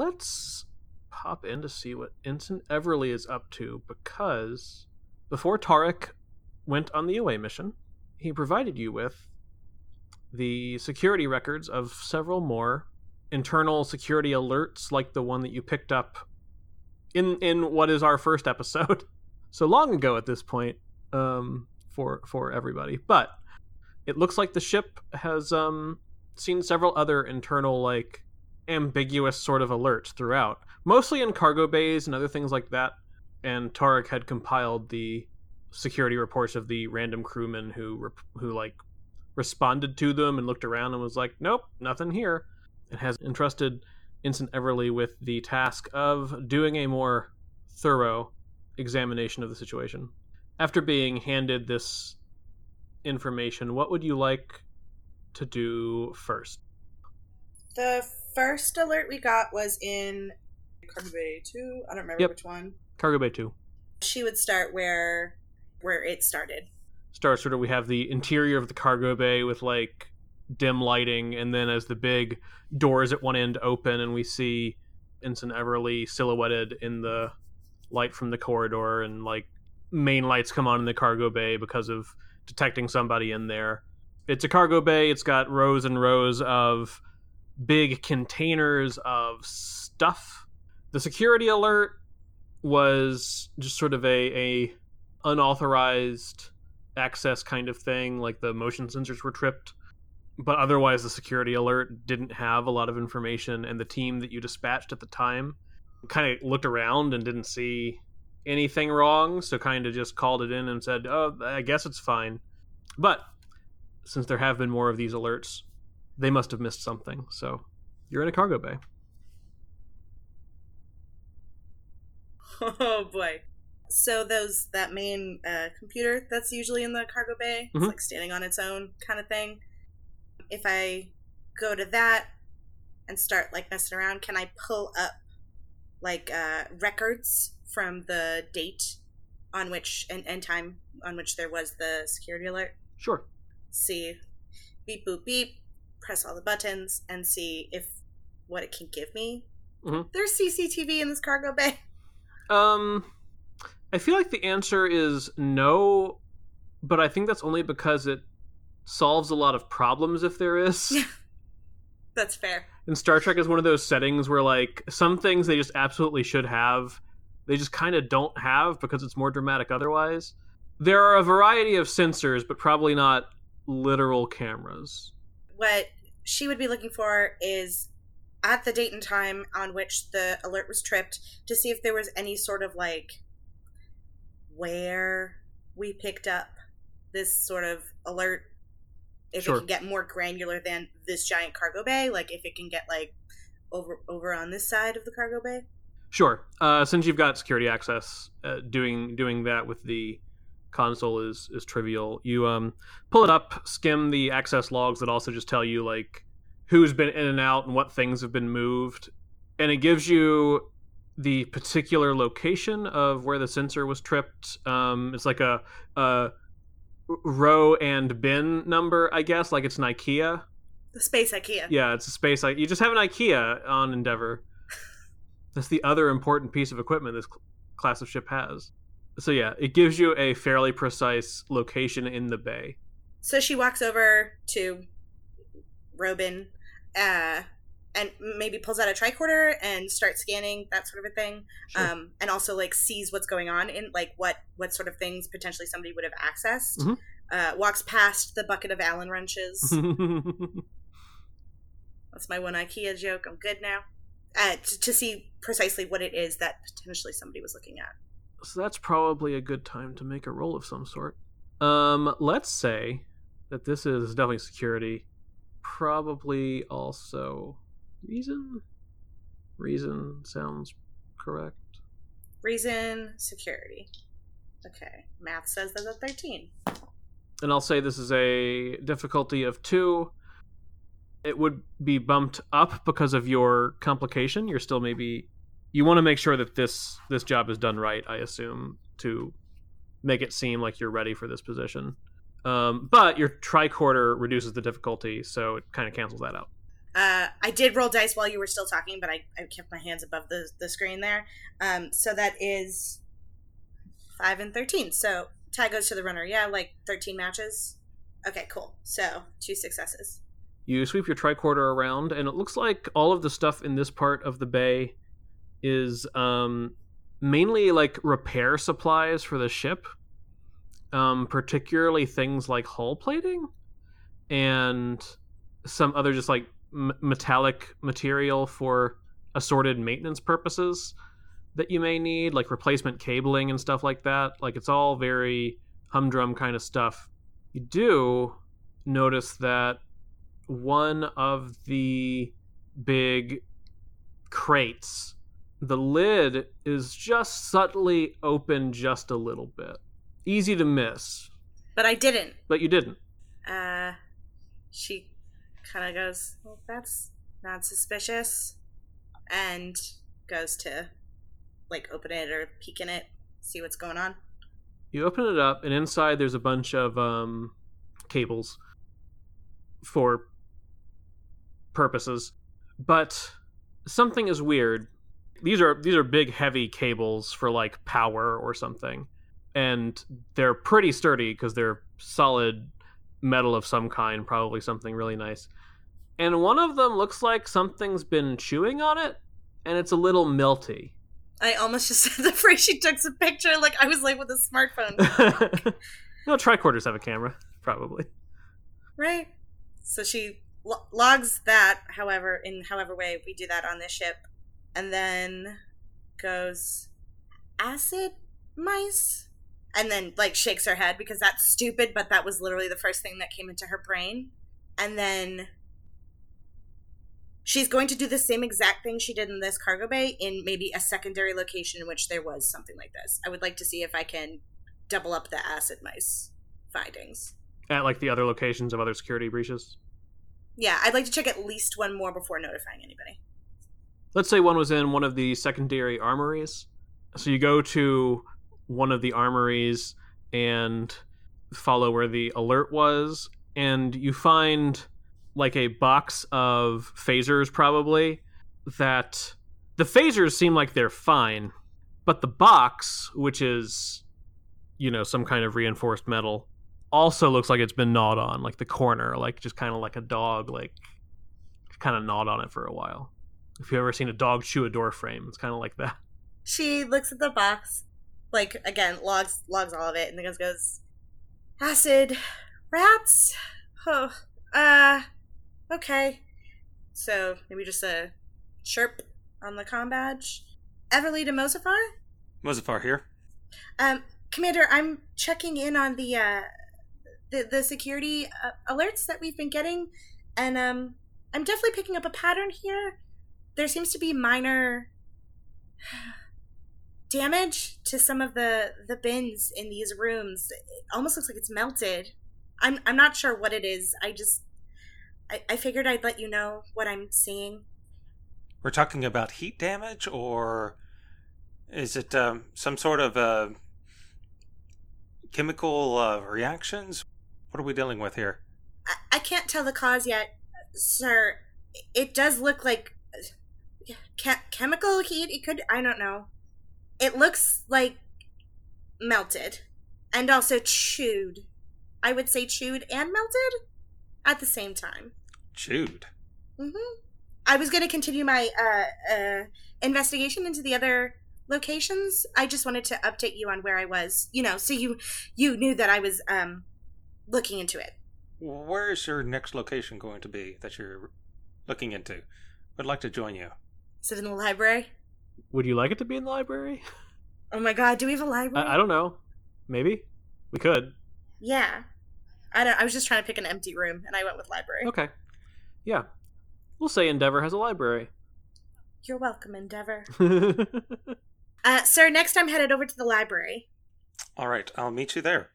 let's pop in to see what Ensign Everly is up to because before Tarek went on the away mission, he provided you with the security records of several more internal security alerts like the one that you picked up in in what is our first episode. So long ago at this point um for for everybody. But it looks like the ship has um seen several other internal like ambiguous sort of alerts throughout mostly in cargo bays and other things like that and Tarek had compiled the security reports of the random crewmen who who like responded to them and looked around and was like, "Nope, nothing here." and has entrusted Ensign Everly with the task of doing a more thorough examination of the situation. After being handed this information, what would you like to do first? The first alert we got was in Cargo Bay 2. I don't remember yep. which one. Cargo Bay 2. She would start where where it started. Start sort of we have the interior of the cargo bay with like dim lighting, and then as the big doors at one end open, and we see Ensign Everly silhouetted in the light from the corridor, and like main lights come on in the cargo bay because of detecting somebody in there. It's a cargo bay. It's got rows and rows of big containers of stuff. The security alert was just sort of a, a unauthorized access kind of thing, like the motion sensors were tripped but otherwise the security alert didn't have a lot of information and the team that you dispatched at the time kind of looked around and didn't see anything wrong so kind of just called it in and said oh i guess it's fine but since there have been more of these alerts they must have missed something so you're in a cargo bay oh boy so those that main uh, computer that's usually in the cargo bay mm-hmm. it's like standing on its own kind of thing if I go to that and start like messing around, can I pull up like uh, records from the date on which and, and time on which there was the security alert? Sure. See, beep boop beep, press all the buttons and see if what it can give me. Mm-hmm. There's CCTV in this cargo bay. Um, I feel like the answer is no, but I think that's only because it solves a lot of problems if there is. That's fair. And Star Trek is one of those settings where like some things they just absolutely should have, they just kind of don't have because it's more dramatic otherwise. There are a variety of sensors, but probably not literal cameras. What she would be looking for is at the date and time on which the alert was tripped to see if there was any sort of like where we picked up this sort of alert. If sure. it can get more granular than this giant cargo bay like if it can get like over over on this side of the cargo bay. Sure. Uh, since you've got security access uh, doing doing that with the console is is trivial you um pull it up skim the access logs that also just tell you like who's been in and out and what things have been moved and it gives you the particular location of where the sensor was tripped um it's like a, a row and bin number, I guess. Like it's an IKEA. The space IKEA. Yeah, it's a space. Ikea you just have an IKEA on Endeavor. That's the other important piece of equipment this class of ship has. So yeah, it gives you a fairly precise location in the bay. So she walks over to Robin, uh, and maybe pulls out a tricorder and starts scanning that sort of a thing sure. um, and also like sees what's going on in like what what sort of things potentially somebody would have accessed mm-hmm. uh, walks past the bucket of allen wrenches that's my one ikea joke i'm good now uh, to, to see precisely what it is that potentially somebody was looking at so that's probably a good time to make a roll of some sort um, let's say that this is definitely security probably also Reason? Reason sounds correct. Reason, security. Okay. Math says that's a 13. And I'll say this is a difficulty of two. It would be bumped up because of your complication. You're still maybe you want to make sure that this this job is done right, I assume, to make it seem like you're ready for this position. Um, but your tricorder reduces the difficulty, so it kind of cancels that out. Uh, I did roll dice while you were still talking, but I, I kept my hands above the, the screen there. Um, so that is 5 and 13. So tie goes to the runner. Yeah, like 13 matches. Okay, cool. So two successes. You sweep your tricorder around, and it looks like all of the stuff in this part of the bay is um, mainly like repair supplies for the ship, um, particularly things like hull plating and some other just like m- metallic material for assorted maintenance purposes that you may need, like replacement cabling and stuff like that. Like it's all very humdrum kind of stuff. You do notice that one of the big crates, the lid is just subtly open just a little bit. Easy to miss. But I didn't. But you didn't. Uh, she kind of goes, Well, that's not suspicious. And goes to, like, open it or peek in it, see what's going on. You open it up, and inside there's a bunch of um, cables for purposes. But something is weird. These are these are big, heavy cables for like power or something, and they're pretty sturdy because they're solid metal of some kind, probably something really nice. And one of them looks like something's been chewing on it, and it's a little melty. I almost just said the phrase she took a picture like I was like with a smartphone. no, tricorders have a camera, probably. Right. So she lo- logs that, however, in however way we do that on this ship, and then goes acid mice and then like shakes her head because that's stupid but that was literally the first thing that came into her brain. And then she's going to do the same exact thing she did in this cargo bay in maybe a secondary location in which there was something like this. I would like to see if i can double up the acid mice findings. At like the other locations of other security breaches? Yeah i'd like to check at least one more before notifying anybody let's say one was in one of the secondary armories. So you go to one of the armories and follow where the alert was and you find like a box of phasers probably that the phasers seem like they're fine but the box which is you know some kind of reinforced metal also looks like it's been gnawed on like the corner like just kind of like a dog like kind of gnawed on it for a while if you've ever seen a dog chew a door frame it's kind of like that. She looks at the box like again logs logs all of it and then goes goes acid rats? Oh uh okay. So maybe just a chirp on the com badge. Everly to mozafar mozafar here. Um commander i'm checking in on the uh the, the security uh, alerts that we've been getting and um i'm definitely picking up a pattern here there seems to be minor damage to some of the the bins in these rooms. It almost looks like it's melted. I'm I'm not sure what it is. I just I, I figured I'd let you know what I'm seeing. We're talking about heat damage, or is it um, some sort of uh, chemical uh, reactions? What are we dealing with here? I, I can't tell the cause yet, sir. It does look like che- chemical heat. It could. I don't know it looks like melted and also chewed. I would say chewed and melted at the same time. Chewed. Mm-hmm. I was going to continue my uh, uh, investigation into the other locations. I just wanted to update you on where I was, you know, so you you knew that I was um, looking into it. Where is your next location going to be that you're looking into? I'd like to join you. Is it in the library? Would you like it to be in the library? Oh my god, do we have a library? I, I don't know. Maybe we could. Yeah, I don't. I was just trying to pick an empty room, and I went with library. Okay. Yeah, we'll say Endeavor has a library. You're welcome, Endeavor. uh, sir, next I'm headed over to the library. All right, I'll meet you there.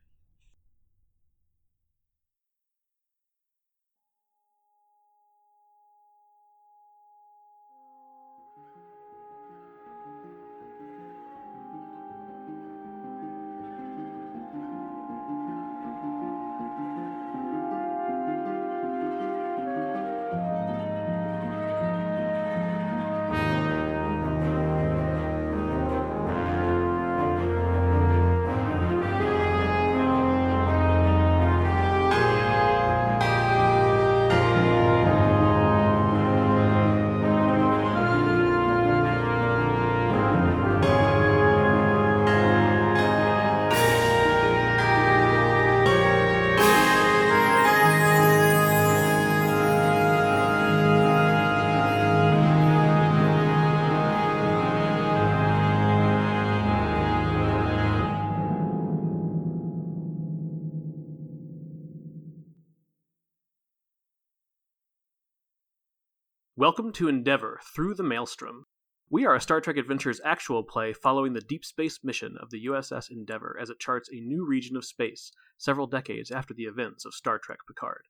Welcome to Endeavor Through the Maelstrom. We are a Star Trek Adventures actual play following the deep space mission of the USS Endeavor as it charts a new region of space several decades after the events of Star Trek Picard.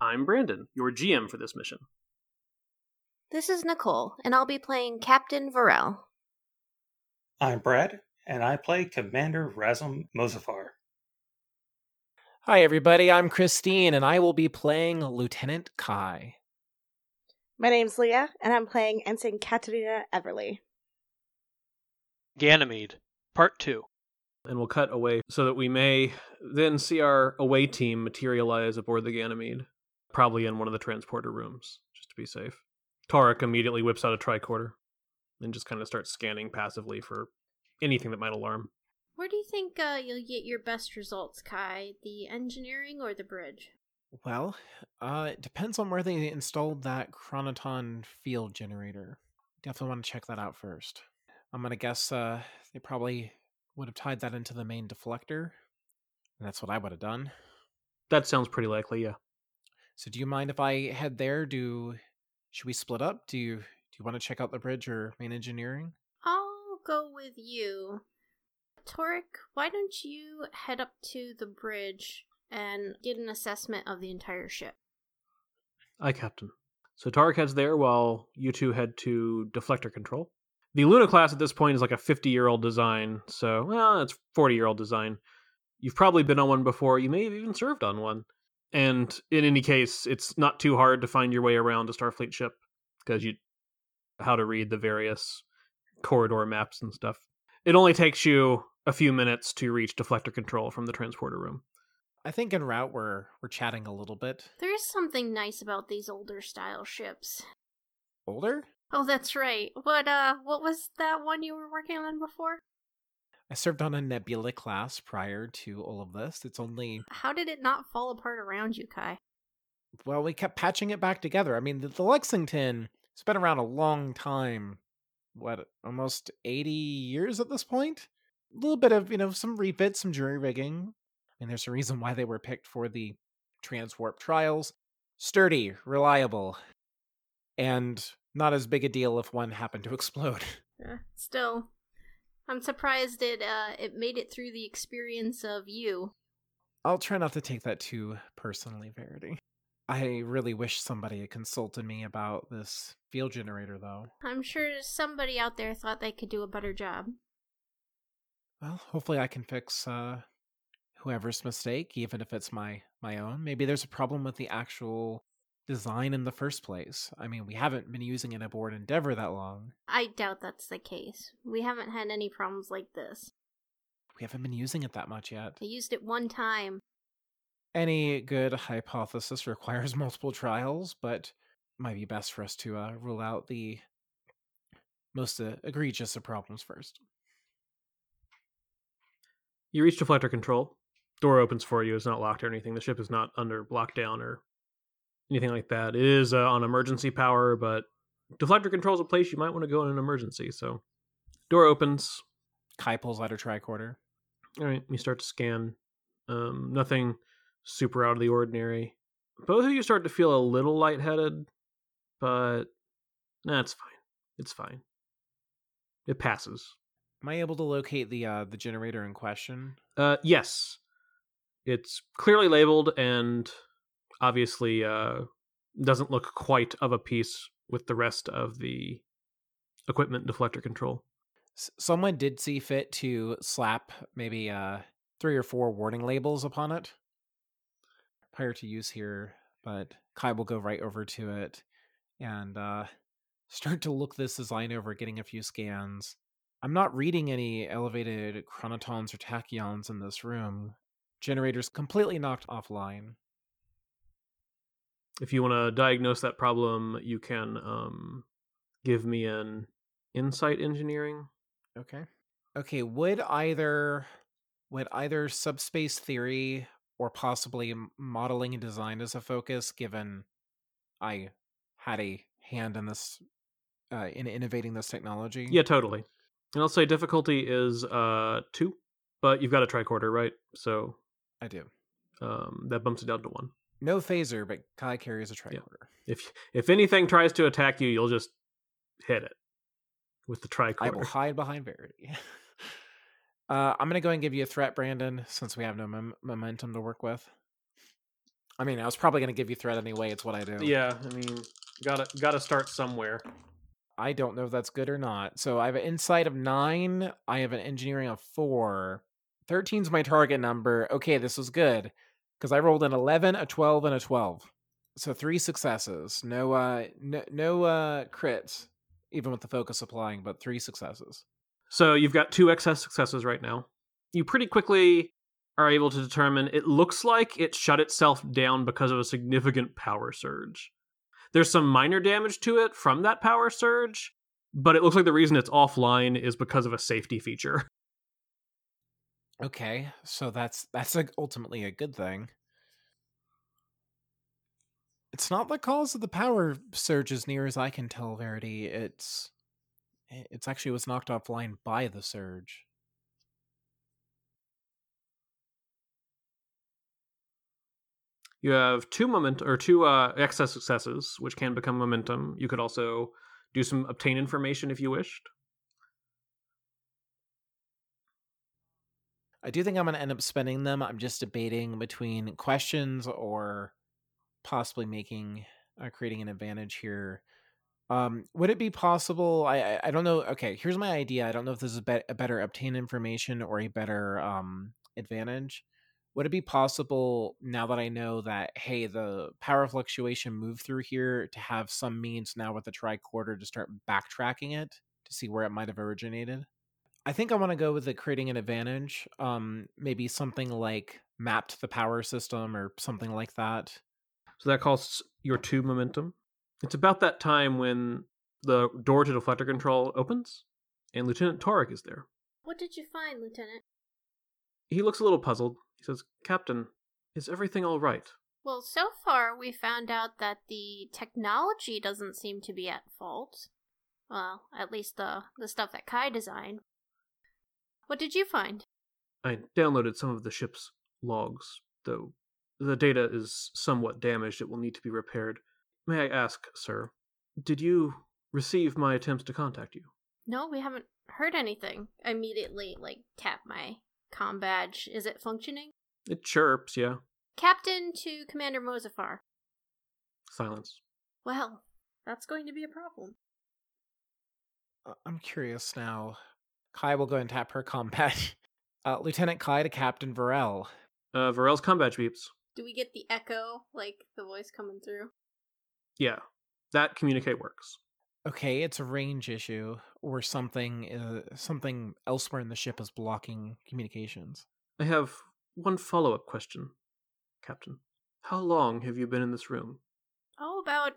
I'm Brandon, your GM for this mission. This is Nicole, and I'll be playing Captain Varel. I'm Brad, and I play Commander Razum Mozafar. Hi, everybody. I'm Christine, and I will be playing Lieutenant Kai. My name's Leah, and I'm playing Ensign Katerina Everly. Ganymede, Part 2. And we'll cut away so that we may then see our away team materialize aboard the Ganymede, probably in one of the transporter rooms, just to be safe. Tarek immediately whips out a tricorder and just kind of starts scanning passively for anything that might alarm. Where do you think uh, you'll get your best results, Kai? The engineering or the bridge? Well, uh, it depends on where they installed that Chronoton field generator. Definitely want to check that out first. I'm gonna guess uh, they probably would have tied that into the main deflector. And that's what I would have done. That sounds pretty likely, yeah. So, do you mind if I head there? Do should we split up? Do you do you want to check out the bridge or main engineering? I'll go with you. Tarek, why don't you head up to the bridge and get an assessment of the entire ship? Aye, Captain. So Tarek heads there while you two head to deflector control. The Luna class at this point is like a 50 year old design, so, well, it's 40 year old design. You've probably been on one before, you may have even served on one. And in any case, it's not too hard to find your way around a Starfleet ship because you how to read the various corridor maps and stuff. It only takes you a few minutes to reach deflector control from the transporter room. I think en route we're we're chatting a little bit. There is something nice about these older style ships. Older? Oh, that's right. What uh what was that one you were working on before? I served on a Nebula class prior to all of this. It's only How did it not fall apart around you, Kai? well, we kept patching it back together. I mean, the, the Lexington has been around a long time. What, almost 80 years at this point? A little bit of, you know, some refits, some jury rigging. And there's a reason why they were picked for the transwarp trials. Sturdy, reliable, and not as big a deal if one happened to explode. Uh, still, I'm surprised it uh it made it through the experience of you. I'll try not to take that too personally, Verity. I really wish somebody had consulted me about this field generator, though. I'm sure somebody out there thought they could do a better job. Well, hopefully I can fix uh, whoever's mistake, even if it's my my own. Maybe there's a problem with the actual design in the first place. I mean, we haven't been using it aboard Endeavor that long. I doubt that's the case. We haven't had any problems like this. We haven't been using it that much yet. I used it one time. Any good hypothesis requires multiple trials, but might be best for us to uh, rule out the most uh, egregious of problems first. You reach deflector control. Door opens for you. It's not locked or anything. The ship is not under lockdown or anything like that. It is uh, on emergency power, but deflector controls a place you might want to go in an emergency. So, door opens. Kai pulls out a tricorder. All right, you start to scan. Um, nothing super out of the ordinary. Both of you start to feel a little lightheaded, but nah, fine. It's fine. It passes. Am I able to locate the uh, the generator in question? Uh, yes, it's clearly labeled and obviously uh, doesn't look quite of a piece with the rest of the equipment deflector control. Someone did see fit to slap maybe uh, three or four warning labels upon it prior to use here, but Kai will go right over to it and uh, start to look this design over, getting a few scans. I'm not reading any elevated chronotons or tachyons in this room. Generators completely knocked offline. If you want to diagnose that problem, you can um, give me an insight engineering. Okay. Okay, would either would either subspace theory or possibly modeling and design as a focus given I had a hand in this uh, in innovating this technology? Yeah, totally. And I'll say difficulty is uh two, but you've got a tricorder, right? So I do. um, that bumps it down to one. No phaser, but Kai carries a tricorder. If if anything tries to attack you, you'll just hit it with the tricorder. I will hide behind Verity. uh, I'm gonna go and give you a threat, Brandon, since we have no mom- momentum to work with. I mean, I was probably gonna give you threat anyway. It's what I do. Yeah, I mean, gotta gotta start somewhere. I don't know if that's good or not. So I have an insight of nine. I have an engineering of four. 13's my target number. Okay, this was good because I rolled an 11, a 12, and a 12. So three successes. No, uh, no, no uh, crits, even with the focus applying, but three successes. So you've got two excess successes right now. You pretty quickly are able to determine it looks like it shut itself down because of a significant power surge. There's some minor damage to it from that power surge, but it looks like the reason it's offline is because of a safety feature. Okay, so that's that's ultimately a good thing. It's not the cause of the power surge as near as I can tell, Verity. It's it's actually was knocked offline by the surge. You have two moment or two uh, excess successes, which can become momentum. You could also do some obtain information if you wished. I do think I'm going to end up spending them. I'm just debating between questions or possibly making uh, creating an advantage here. Um, would it be possible? I, I I don't know. Okay, here's my idea. I don't know if this is be- a better obtain information or a better um advantage. Would it be possible now that I know that hey, the power fluctuation moved through here to have some means now with the tricorder to start backtracking it to see where it might have originated? I think I want to go with the creating an advantage. Um, maybe something like mapped the power system or something like that. So that costs your two momentum. It's about that time when the door to deflector control opens, and Lieutenant Tarek is there. What did you find, Lieutenant? He looks a little puzzled. He says, Captain, is everything all right? Well, so far we found out that the technology doesn't seem to be at fault. Well, at least the the stuff that Kai designed. What did you find? I downloaded some of the ship's logs, though the data is somewhat damaged. It will need to be repaired. May I ask, sir, did you receive my attempts to contact you? No, we haven't heard anything. I immediately like tap my com badge. Is it functioning? It chirps, yeah. Captain to Commander Mozafar. Silence. Well, that's going to be a problem. Uh, I'm curious now. Kai will go and tap her com badge. Uh, Lieutenant Kai to Captain Varel. Uh, Varel's com badge beeps. Do we get the echo, like the voice coming through? Yeah, that communicate works. Okay, it's a range issue or something. Uh, something elsewhere in the ship is blocking communications. I have one follow up question, Captain. How long have you been in this room? Oh, about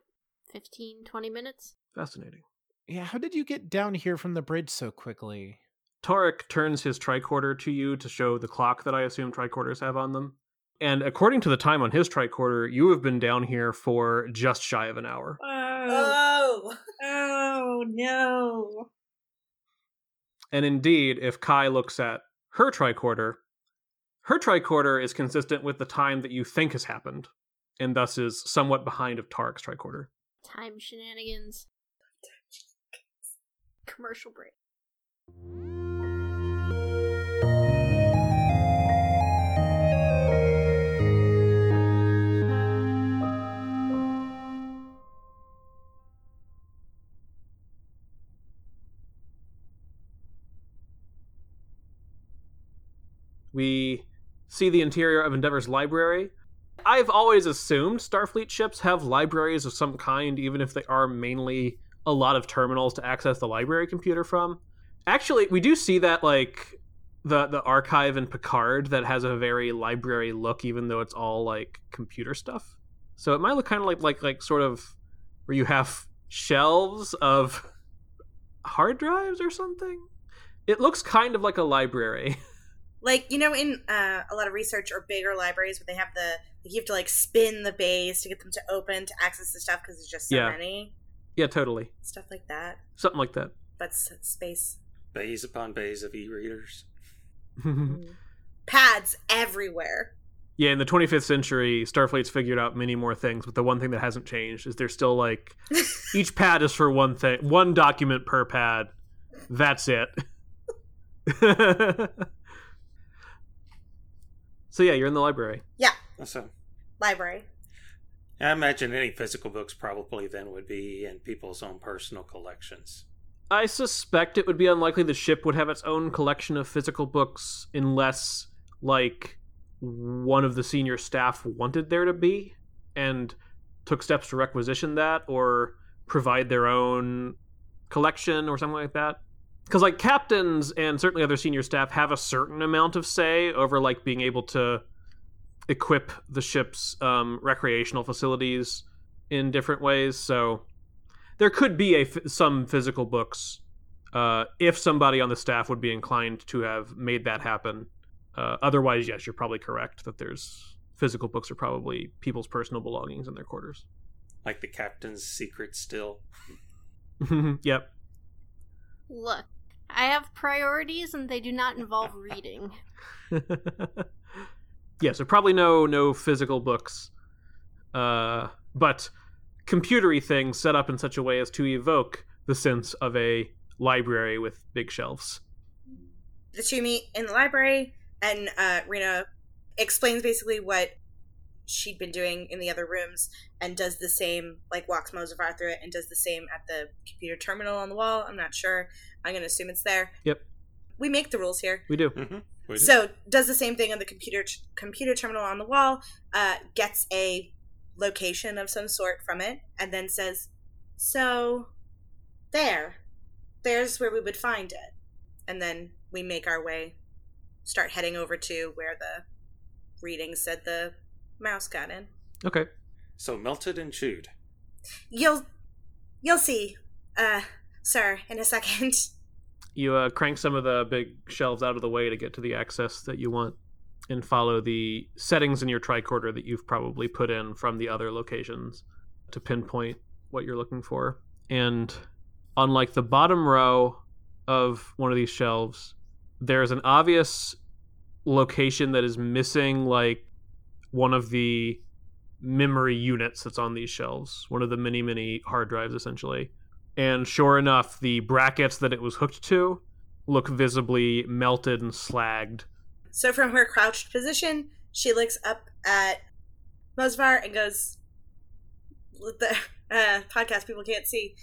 15, 20 minutes. Fascinating. Yeah, how did you get down here from the bridge so quickly? Tarek turns his tricorder to you to show the clock that I assume tricorders have on them. And according to the time on his tricorder, you have been down here for just shy of an hour. Oh, Oh, oh no. And indeed, if Kai looks at her tricorder, her tricorder is consistent with the time that you think has happened, and thus is somewhat behind of Tarek's tricorder. Time shenanigans. Commercial break. See the interior of Endeavor's library. I've always assumed Starfleet ships have libraries of some kind, even if they are mainly a lot of terminals to access the library computer from. Actually, we do see that like the the archive in Picard that has a very library look, even though it's all like computer stuff. So it might look kind of like like like sort of where you have shelves of hard drives or something. It looks kind of like a library. like you know, in uh, a lot of research or bigger libraries, where they have the you have to like spin the bays to get them to open to access the stuff because there's just so Yeah. many yeah, totally. stuff like that. Something like that. But s- space Bays upon bays of e-readers. pads everywhere. Yeah, in the 25th century, Starfleet's figured out many more things, but the one thing that hasn't changed is there's still like each pad is for one thing, one document per pad. That's it. so yeah, you're in the library. Yeah, So library. I imagine any physical books probably then would be in people's own personal collections. I suspect it would be unlikely the ship would have its own collection of physical books unless, like, one of the senior staff wanted there to be and took steps to requisition that or provide their own collection or something like that. Because, like, captains and certainly other senior staff have a certain amount of say over, like, being able to equip the ship's um, recreational facilities in different ways. So there could be a f- some physical books uh, if somebody on the staff would be inclined to have made that happen. Uh, otherwise, yes, you're probably correct that there's physical books are probably people's personal belongings in their quarters. Like the captain's secret still. yep. Look, I have priorities and they do not involve reading. yeah, so probably no no physical books, uh, but computery things set up in such a way as to evoke the sense of a library with big shelves. The two meet in the library, and uh, Rena explains basically what she'd been doing in the other rooms and does the same, like walks Mozafar through it and does the same at the computer terminal on the wall. I'm not sure. I'm going to assume it's there. Yep. We make the rules here. We do. Mm-hmm. So does the same thing on the computer computer terminal on the wall. Uh, gets a location of some sort from it, and then says, "So, there, there's where we would find it." And then we make our way, start heading over to where the reading said the mouse got in. Okay. So melted and chewed. You'll, you'll see, uh, sir, in a second. You uh, crank some of the big shelves out of the way to get to the access that you want and follow the settings in your tricorder that you've probably put in from the other locations to pinpoint what you're looking for. And on like the bottom row of one of these shelves, there's an obvious location that is missing like one of the memory units that's on these shelves, one of the many, many hard drives essentially. And sure enough, the brackets that it was hooked to look visibly melted and slagged. So from her crouched position, she looks up at Mozafar and goes, "The uh, podcast people can't see,"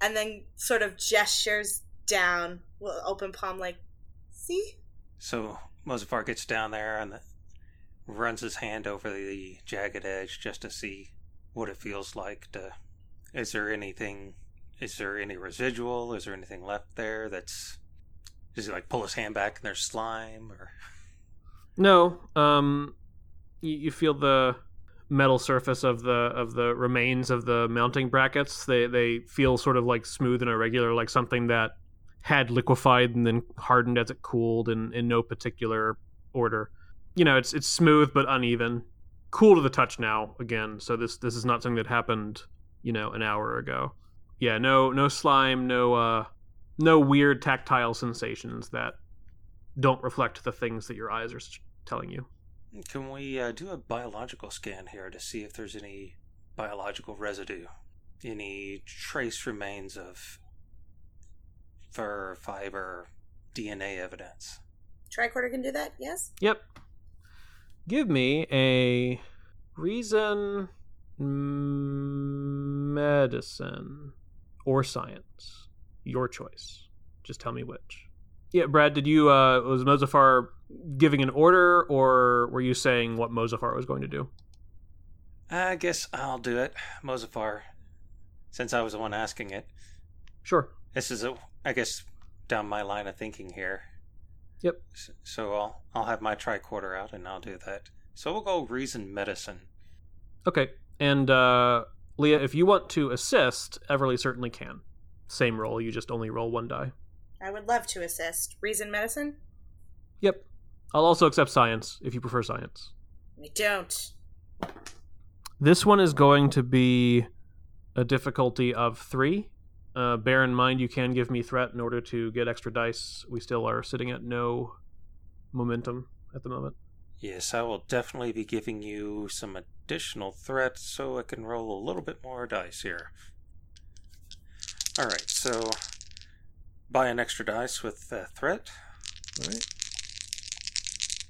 and then sort of gestures down, with open palm, like, "See." So Mozafar gets down there and runs his hand over the jagged edge just to see what it feels like to is there anything is there any residual is there anything left there that's does he like pull his hand back and there's slime or No, um, you, you feel the metal surface of the of the remains of the mounting brackets. They they feel sort of like smooth and irregular, like something that had liquefied and then hardened as it cooled, in in no particular order. You know, it's it's smooth but uneven, cool to the touch now. Again, so this this is not something that happened, you know, an hour ago. Yeah, no no slime, no uh, no weird tactile sensations that don't reflect the things that your eyes are telling you. can we uh, do a biological scan here to see if there's any biological residue any trace remains of fur fiber dna evidence Tricorder can do that. Yes. Yep. Give me a reason, medicine, or science. Your choice. Just tell me which. Yeah, Brad, did you, uh, was Mozafar giving an order, or were you saying what Mozafar was going to do? i guess i'll do it mozafar since i was the one asking it Sure. this is a i guess down my line of thinking here Yep. So i'll i'll have my tricorder out and i'll do that so we'll go reason medicine Okay. And, uh, Leah, if you want to assist, Everly certainly can. Same roll, you just only roll one die. I would love to assist. Reason medicine? Yep. I'll also accept science if you prefer science. We don't. This one is going to be a difficulty of three. Uh, bear in mind, you can give me threat in order to get extra dice. We still are sitting at no momentum at the moment. Yes, I will definitely be giving you some additional threats so I can roll a little bit more dice here. Alright, so buy an extra dice with threat. Alright.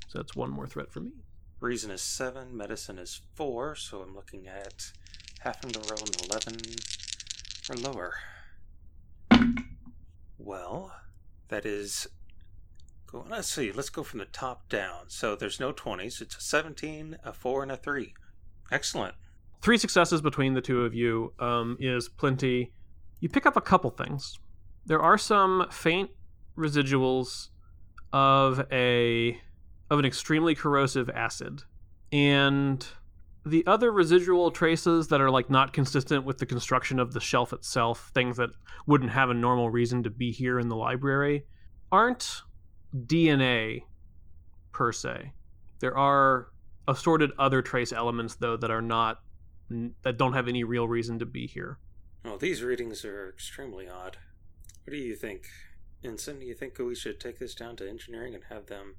So that's one more threat for me. Reason is 7, medicine is 4, so I'm looking at having to roll an 11 or lower. Well, that is Go, let's see. Let's go from the top down. So there's no 20s. It's a 17, a 4, and a 3. Excellent. Three successes between the two of you um, is plenty. You pick up a couple things. There are some faint residuals of a of an extremely corrosive acid, and the other residual traces that are like not consistent with the construction of the shelf itself, things that wouldn't have a normal reason to be here in the library, aren't DNA per se. There are assorted other trace elements though that are not that don't have any real reason to be here. Well, these readings are extremely odd. What do you think, Ensign? Do you think we should take this down to engineering and have them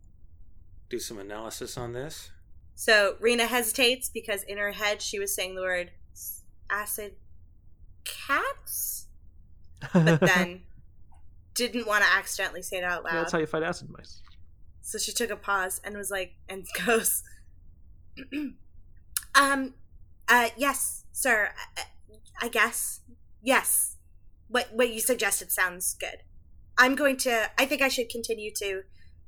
do some analysis on this? So Rena hesitates because in her head she was saying the word acid cats, but then didn't want to accidentally say it out loud. Yeah, that's how you fight acid mice. So she took a pause and was like, and goes, um, uh, yes, sir. I, I guess yes. What what you suggested sounds good. I'm going to. I think I should continue to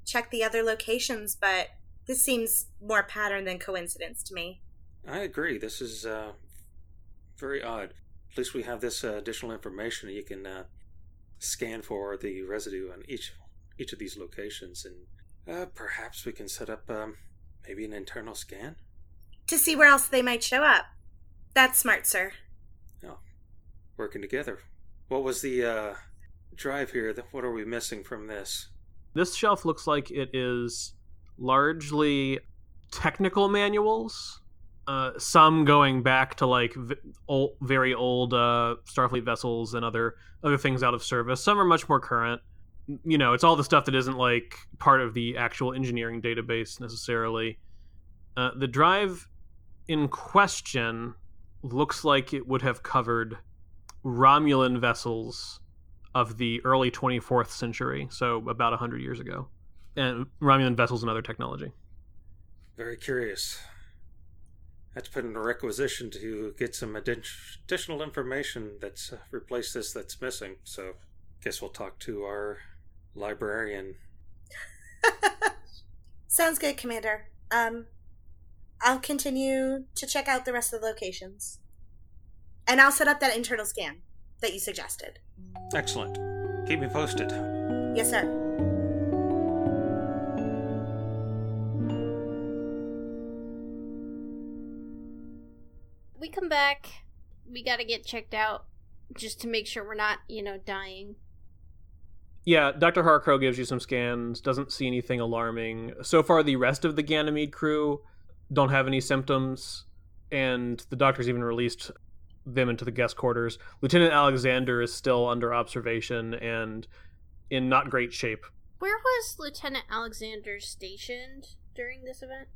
check the other locations, but this seems more pattern than coincidence to me. I agree. This is uh, very odd. At least we have this uh, additional information. You can uh, scan for the residue on each each of these locations, and uh, perhaps we can set up um, maybe an internal scan to see where else they might show up. That's smart, sir. Oh, working together. What was the uh, drive here? What are we missing from this? This shelf looks like it is largely technical manuals uh, some going back to like v- old, very old uh, Starfleet vessels and other other things out of service. Some are much more current. You know, it's all the stuff that isn't like part of the actual engineering database necessarily. Uh, the drive in question looks like it would have covered Romulan vessels of the early 24th century, so about 100 years ago, and Romulan vessels and other technology. Very curious had to put in a requisition to get some additional information that's uh, replaced this that's missing. So, guess we'll talk to our librarian. Sounds good, Commander. Um, I'll continue to check out the rest of the locations, and I'll set up that internal scan that you suggested. Excellent. Keep me posted. Yes, sir. Come back, we got to get checked out just to make sure we're not, you know, dying. Yeah, Dr. Harcrow gives you some scans, doesn't see anything alarming. So far, the rest of the Ganymede crew don't have any symptoms, and the doctor's even released them into the guest quarters. Lieutenant Alexander is still under observation and in not great shape. Where was Lieutenant Alexander stationed during this event?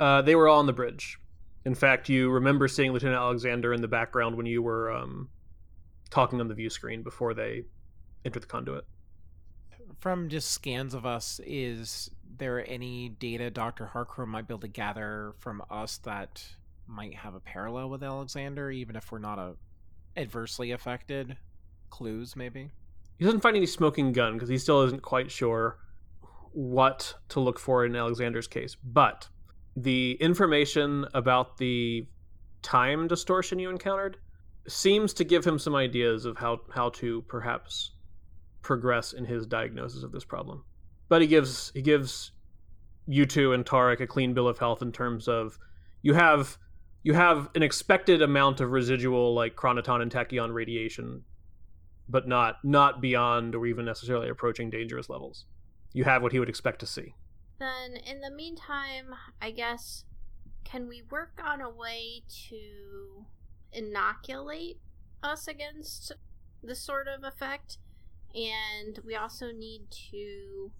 Uh, they were all on the bridge. In fact, you remember seeing Lieutenant Alexander in the background when you were um, talking on the view screen before they entered the conduit. From just scans of us, is there any data Dr. Harcrow might be able to gather from us that might have a parallel with Alexander, even if we're not a adversely affected? Clues, maybe? He doesn't find any smoking gun because he still isn't quite sure what to look for in Alexander's case. But the information about the time distortion you encountered seems to give him some ideas of how how to perhaps progress in his diagnosis of this problem. But he gives he gives you two and Tarek a clean bill of health in terms of you have you have an expected amount of residual like chronoton and tachyon radiation, but not not beyond or even necessarily approaching dangerous levels. You have what he would expect to see. Then, in the meantime, I guess, can we work on a way to inoculate us against this sort of effect? And we also need to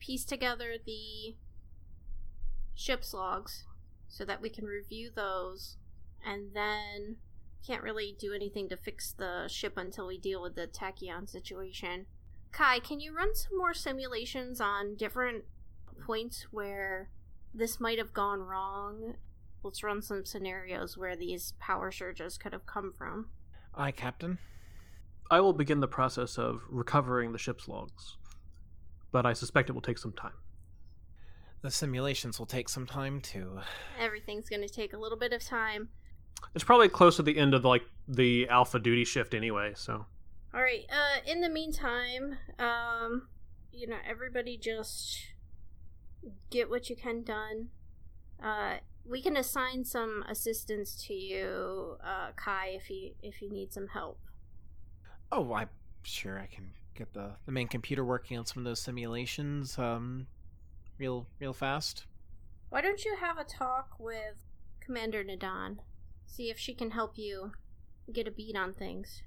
piece together the ship's logs so that we can review those and then can't really do anything to fix the ship until we deal with the tachyon situation. Kai, can you run some more simulations on different points where this might have gone wrong? Let's run some scenarios where these power surges could have come from. Aye, Captain. I will begin the process of recovering the ship's logs, but I suspect it will take some time. The simulations will take some time too. Everything's going to take a little bit of time. It's probably close to the end of like the alpha duty shift anyway, so All right. Uh, in the meantime, um, you know, everybody just get what you can done. Uh, we can assign some assistance to you, uh, Kai, if you if you need some help. Oh, I'm sure I can get the, the main computer working on some of those simulations um real real fast. Why don't you have a talk with Commander Nadan? See if she can help you get a beat on things.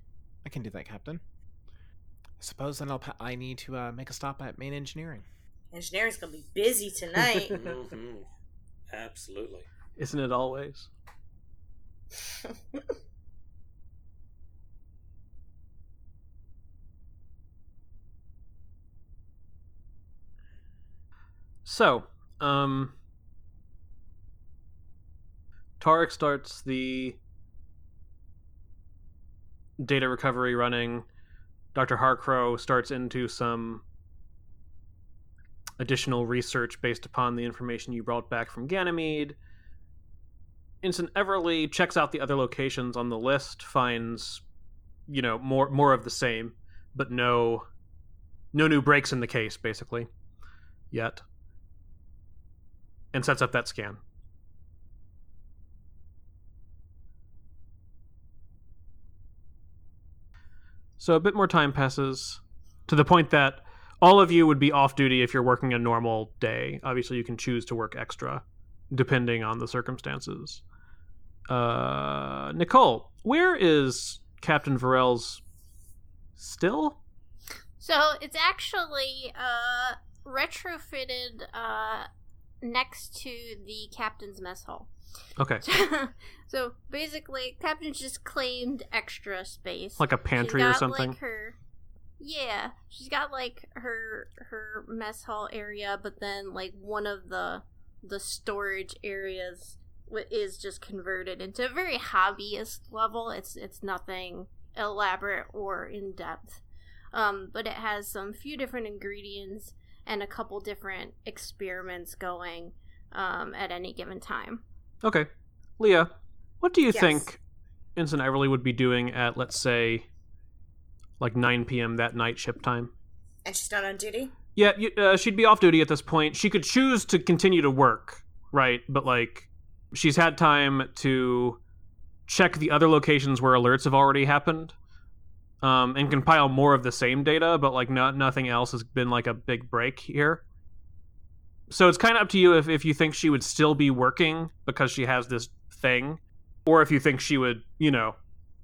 I can do that, Captain. I suppose then I'll pa- I need to uh, make a stop at main engineering. Engineering's gonna be busy tonight. hmm Absolutely. isn't it always? So, um, Tarek starts the data recovery running. Dr. Harcrow starts into some additional research based upon the information you brought back from Ganymede. Ensign Everly checks out the other locations on the list, finds, you know, more more of the same, but no no new breaks in the case, basically, yet. And sets up that scan. So a bit more time passes to the point that all of you would be off duty if you're working a normal day. Obviously, you can choose to work extra depending on the circumstances. Uh, Nicole, where is Captain Varel's still? So it's actually uh retrofitted uh next to the captain's mess hall. Okay, so basically, captain's just claimed extra space. like a pantry or something. Like her, yeah, she's got like her her mess hall area, but then like one of the the storage areas wi- is just converted into a very hobbyist level. It's it's nothing elaborate or in depth, um, but it has some few different ingredients and a couple different experiments going um, at any given time. Okay, Leah, what do you Yes. think Ensign Everly would be doing at, let's say, like 9 p.m. that night ship time? and she's not on duty. Yeah, uh, she'd be off duty at this point. She could choose to continue to work, right? But like, she's had time to check the other locations where alerts have already happened, um, and compile more of the same data. But like, not nothing else has been like a big break here. So it's kind of up to you if if you think she would still be working because she has this thing, or if you think she would, you know,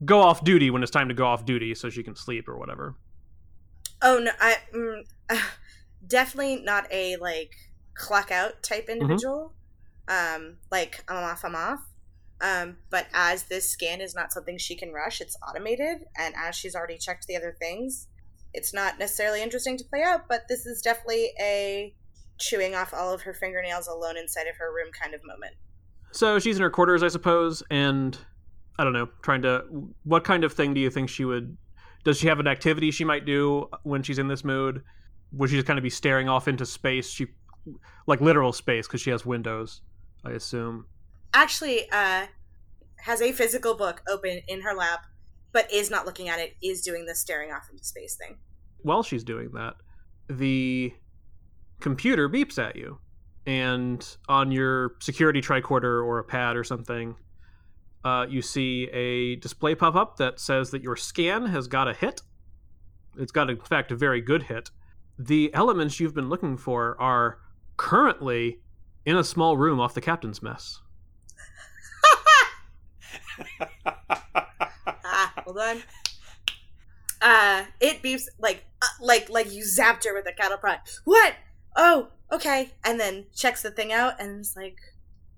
go off duty when it's time to go off duty so she can sleep or whatever. Oh no, I mm, definitely not a like clock out type individual. Um, like I'm off, I'm off. Um, but as this scan is not something she can rush, it's automated, and as she's already checked the other things, it's not necessarily interesting to play out. But this is definitely a chewing off all of her fingernails alone inside of her room kind of moment. So she's in her quarters, I suppose, and I don't know, trying to. What kind of thing do you think she would? Does she have an activity she might do when she's in this mood? Would she just kind of be staring off into space? She, like literal space, because she has windows, I assume. Actually, uh, has a physical book open in her lap, but is not looking at it. Is doing the staring off into space thing. While she's doing that, the computer beeps at you, and on your security tricorder or a pad or something, uh, you see a display pop up that says that your scan has got a hit. It's got, in fact, a very good hit. The elements you've been looking for are currently in a small room off the captain's mess. ah, hold on. Uh, it beeps like uh, like like you zapped her with a cattle prod. What? oh, okay, and then checks the thing out and is like,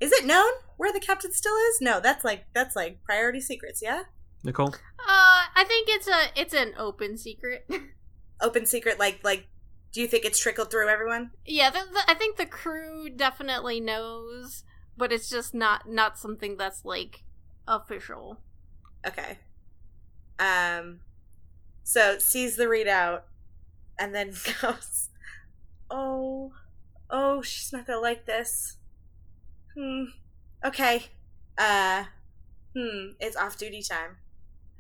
is it known where the captain still is? No, that's like that's like priority secrets, yeah. Nicole. Uh, I think it's a it's an open secret. Open secret, like like. Do you think it's trickled through everyone? yeah, the, the, I think the crew definitely knows, but it's just not not something that's like official. Okay. Um. So sees the readout, and then goes, "Oh, oh, she's not gonna like this." Hmm. Okay. Uh. Hmm. It's off duty time.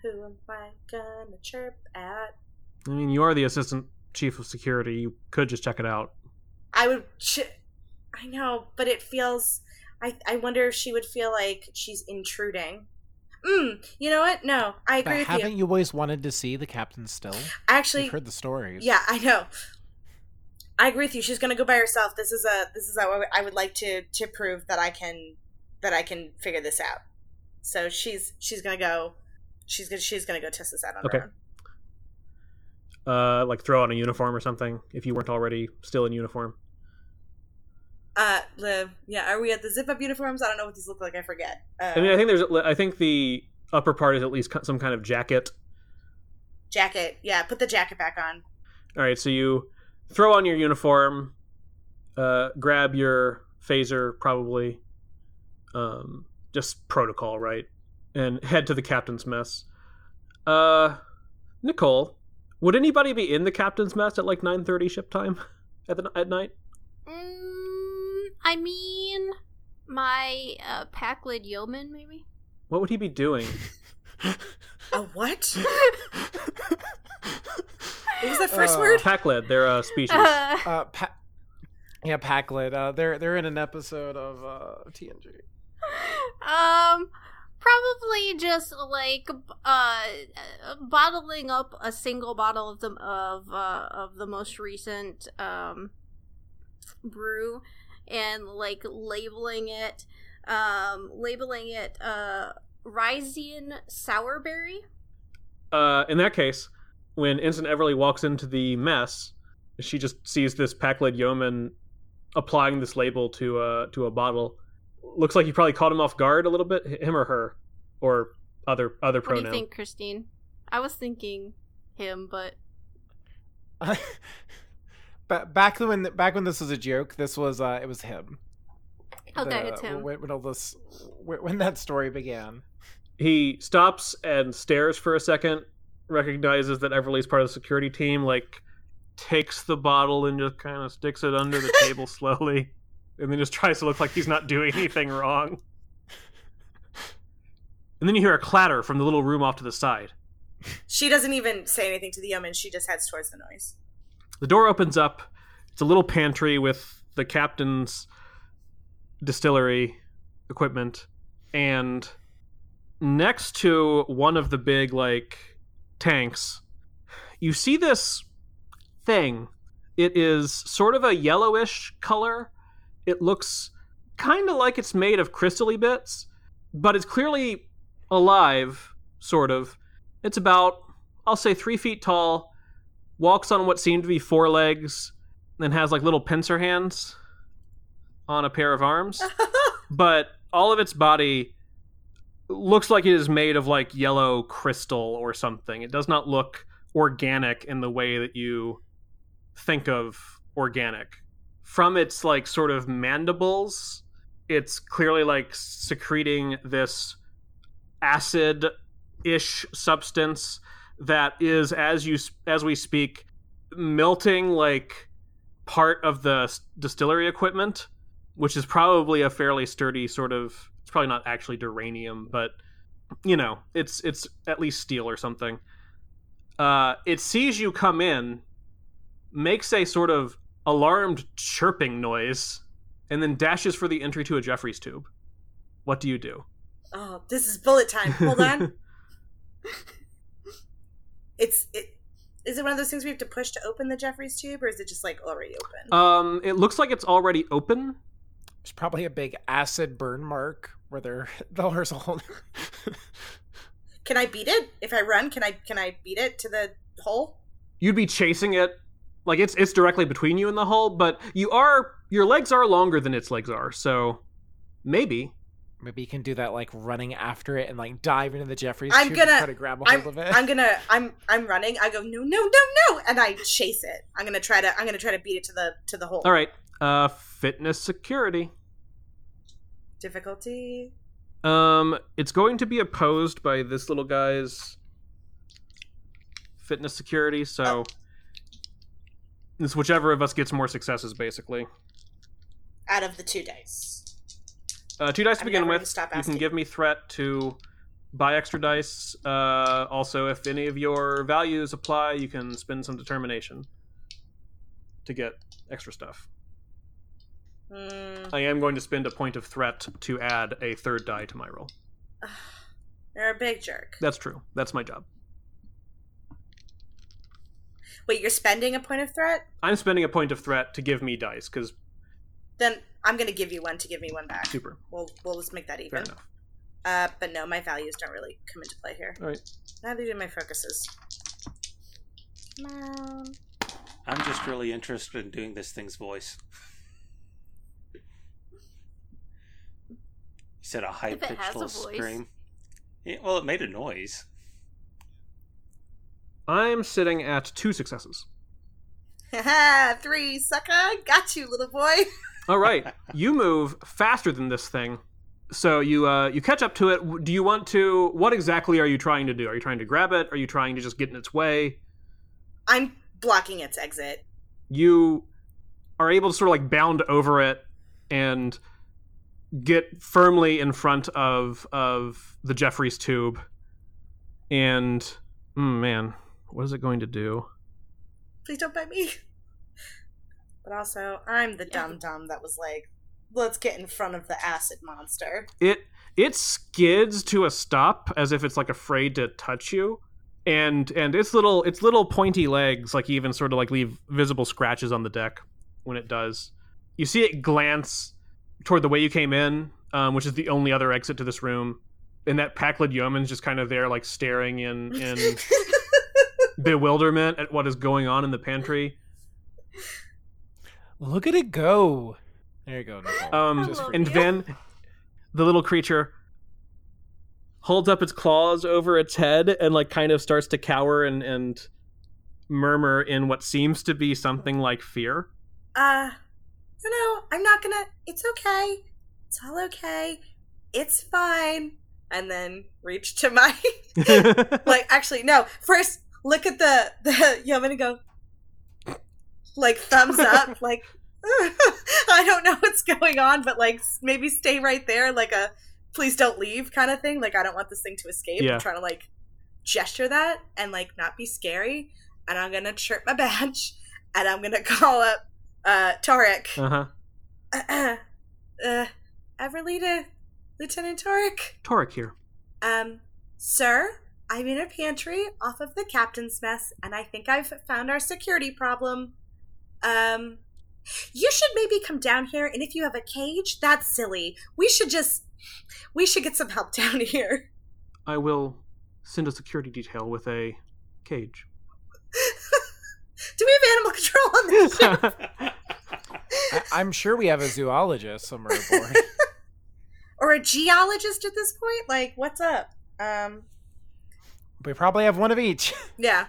Who am I gonna chirp at? I mean, you are the assistant chief of security. You could just check it out. I would. Ch- I know, but it feels. I I wonder if she would feel like she's intruding. Mm. You know what? No, I agree But with haven't you. you always wanted to see the captain still? Actually, You've heard the stories. Yeah, I know. I agree with you. She's gonna go by herself. This is a this is how I would like to to prove that I can that I can figure this out. So she's she's gonna go. She's gonna she's gonna go test this out on Okay. her own. Uh, like throw on a uniform or something if you weren't already still in uniform. Uh, the yeah. Are we at the zip up uniforms? I don't know what these look like. I forget. Uh, I mean, I think there's. I think the upper part is at least some kind of jacket. jacket. Yeah, put the jacket back on. All right, so you throw on your uniform, uh, grab your phaser, probably, um, just protocol, right, and head to the captain's mess. Uh, Nicole, would anybody be in the captain's mess at like nine thirty ship time at the at night? Mm, I mean, my uh, Pakled yeoman, maybe. What would he be doing? A what? What was that first Uh, word? Pakled, they're a species. Uh, Uh, pa- yeah, Pakled. Uh, they're they're in an episode of uh, TNG. um, probably just like uh, bottling up a single bottle of the of uh, of the most recent um brew and like labeling it um labeling it uh Risian sourberry. Uh, in that case, when Ensign Everly walks into the mess, she just sees this Pakled yeoman applying this label to a to a bottle. Looks like you probably caught him off guard a little bit, him or her, or other other What pronoun. do you think, Christine? I was thinking him, but Ba- back when back when this was a joke, this was uh, it was him. okay, The- it's him. When, when all this when when that story began. He stops and stares for a second, recognizes that Everly's part of the security team, like takes the bottle and just kind of sticks it under the table slowly, and then just tries to look like he's not doing anything wrong. And then you hear a clatter from the little room off to the side. She doesn't even say anything to the yeoman. She just heads towards the noise. The door opens up. It's a little pantry with the captain's distillery equipment, and next to one of the big like tanks, you see this thing. It is sort of a yellowish color. It looks kind of like it's made of crystally bits, but it's clearly alive, sort of. It's about, I'll say, three feet tall, walks on what seem to be four legs, and has like little pincer hands on a pair of arms. but all of its body looks like it is made of like yellow crystal or something. It does not look organic in the way that you think of organic. From its like sort of mandibles, it's clearly like secreting this acid ish substance that is as you as we speak melting like part of the distillery equipment which is probably a fairly sturdy sort of probably not actually duranium but you know it's it's at least steel or something uh it sees you come in makes a sort of alarmed chirping noise and then dashes for the entry to a Jefferies tube what do you do Oh, this is bullet time. Hold on. it's it. Is it one of those things we have to push to open the Jefferies tube, or is it just like already open? um it looks like it's already open There's probably a big acid burn mark where there there's a whole. can I beat it if I run? Can I can I beat it to the hole? you'd be chasing it like it's it's directly between you and the hole, but you are your legs are longer than its legs are, so maybe Maybe you can do that like running after it and like dive into the Jefferies I'm gonna- try to grab a hold I'm, of it. I'm gonna I'm I'm running. I go no no no no, and I chase it. I'm gonna try to I'm gonna try to beat it to the to the hole. all right. Uh, fitness security. Difficulty. Um, it's going to be opposed by this little guy's fitness security, so it's whichever of us gets more successes, basically. Out of the two dice. Uh, two dice to I'm begin with. You can give me threat to buy extra dice. Uh, also, if any of your values apply, you can spend some determination to get extra stuff. Hmm. I am going to spend a point of threat to add a third die to my roll. You're a big jerk. That's true. That's my job. Wait, you're spending a point of threat? I'm spending a point of threat to give me dice because Then I'm gonna give you one to give me one back. super. We'll we'll just make that Fair even. enough. Uh, but no, my values don't really come into play here. All right. Neither do my focuses. No. I'm just really interested in doing this thing's voice. Said a high pitched little scream. Yeah, well, it made a noise. I'm sitting at two successes. Haha, three, sucker! Got you, little boy. All right, you move faster than this thing, so you uh, you catch up to it. Do you want to? What exactly are you trying to do? Are you trying to grab it? Are you trying to just get in its way? I'm blocking its exit. You are able to sort of like bound over it and get firmly in front of of the Jefferies tube. And mm, man, what is it going to do? Please don't bite me. But also, I'm the dum dumb that was like, let's get in front of the acid monster. it it skids to a stop as if it's like afraid to touch you and and its little its little pointy legs like even sort of like leave visible scratches on the deck when it does you see it glance toward the way you came in um, which is the only other exit to this room and that Pakled yeoman's just kind of there like staring in in bewilderment at what is going on in the pantry Look at it go. There you go, Nicole. Um, and you. then the little creature holds up its claws over its head and like kind of starts to cower and and murmur in what seems to be something like fear. uh, no, no, I'm not gonna. It's okay. It's all okay. It's fine. And then reach to my like. Actually, no. First, look at the the yeoman and go like thumbs up. like I don't know what's going on, but like maybe stay right there, like a please don't leave kind of thing. Like I don't want this thing to escape. Yeah. I'm trying to like gesture that and like not be scary. And I'm gonna chirp my badge, and I'm gonna call up uh Tarek. uh huh. uh, Everly to Lieutenant Tarek. Tarek here. Um, sir, I'm in a pantry off of the captain's mess, and I think I've found our security problem. Um, you should maybe come down here, and if you have a cage, that's silly. We should just, we should get some help down here. I will send a security detail with a cage. Do we have animal control on this ship? I- I'm sure we have a zoologist somewhere aboard. or a geologist at this point? Like, what's up? Um, we probably have one of each. yeah.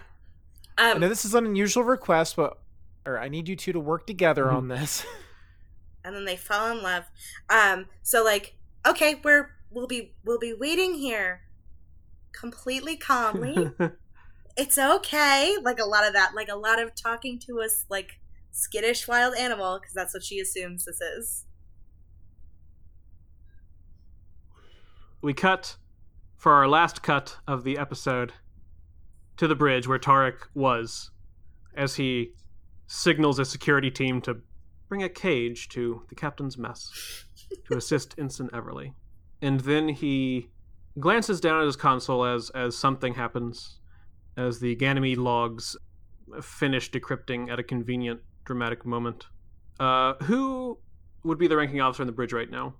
I Um, know this is an unusual request, but or I need you two to work together Mhm. on this. and then they fall in love. Um, so like, okay, we're we'll be we'll be waiting here, completely calmly. it's okay. Like a lot of that, like a lot of talking to us, like skittish wild animal, because that's what she assumes this is. we cut for our last cut of the episode to the bridge where Tarek was as he signals a security team to bring a cage to the captain's mess to assist Ensign Everly. And then he glances down at his console as as something happens as the Ganymede logs finish decrypting at a convenient dramatic moment. Uh, who would be the ranking officer on the bridge right now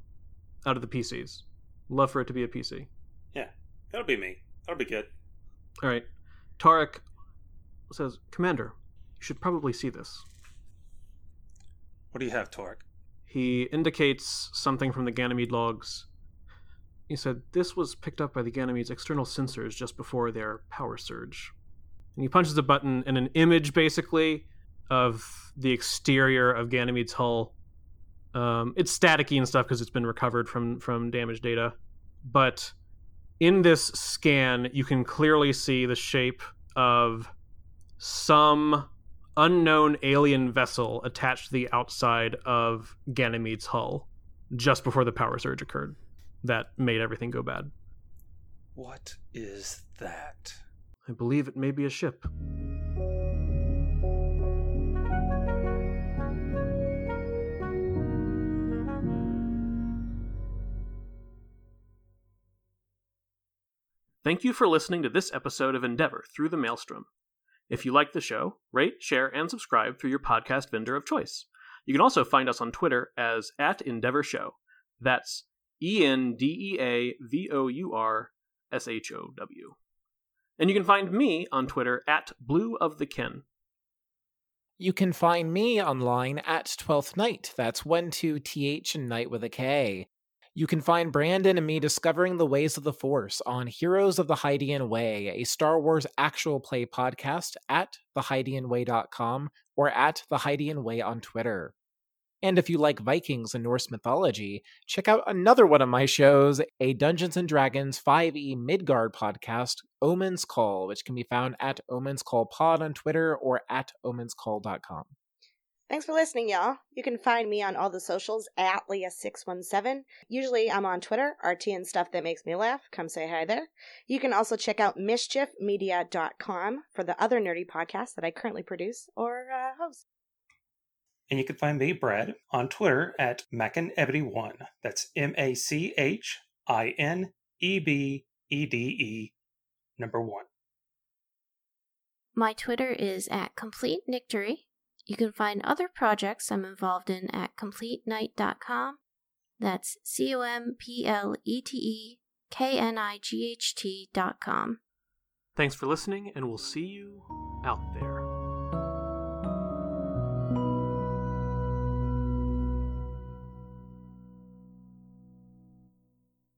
out of the PCs? Love for it to be a PC. Yeah, that'll be me. That'll be good. All right. Tarek says, Commander, you You should probably see this. What do you have, Tarek? He indicates something from the Ganymede logs. He said, This was picked up by the Ganymede's external sensors just before their power surge. And he punches a button, and an image, basically, of the exterior of Ganymede's hull. Um, it's staticky and stuff because it's been recovered from, from damaged data. But in this scan, you can clearly see the shape of some unknown alien vessel attached to the outside of Ganymede's hull just before the power surge occurred that made everything go bad. What is that? I believe it may be a ship. Thank you for listening to this episode of Endeavour Through the Maelstrom. If you like the show, rate, share, and subscribe through your podcast vendor of choice. You can also find us on Twitter as at Endeavour Show. That's E N D E A V O U R S H O W. And you can find me on Twitter at Blue of the Kin. You can find me online at 12th Night. That's 1 two T H and Night with a K. You can find Brandon and me discovering the ways of the Force on Heroes of the Hydian Way, a Star Wars actual play podcast at thehydianway.com or at the on Twitter. And if you like Vikings and Norse mythology, check out another one of my shows, a Dungeons and Dragons 5e Midgard podcast, Omen's Call, which can be found at Omen's Call Pod on Twitter or at omenscall.com. Thanks for listening, y'all. You can find me on all the socials at Leah617. Usually I'm on Twitter, RT and stuff that makes me laugh. Come say hi there. You can also check out mischiefmedia.com for the other nerdy podcasts that I currently produce or uh, host. And you can find me, Brad, on Twitter at MachineBede1. That's M A C H I N E B E D E, number one. My Twitter is at Complete Nictory. You can find other projects I'm involved in at CompleteKnight.com. That's C O M P L E T E K N I G H T.com. Thanks for listening, and we'll see you out there.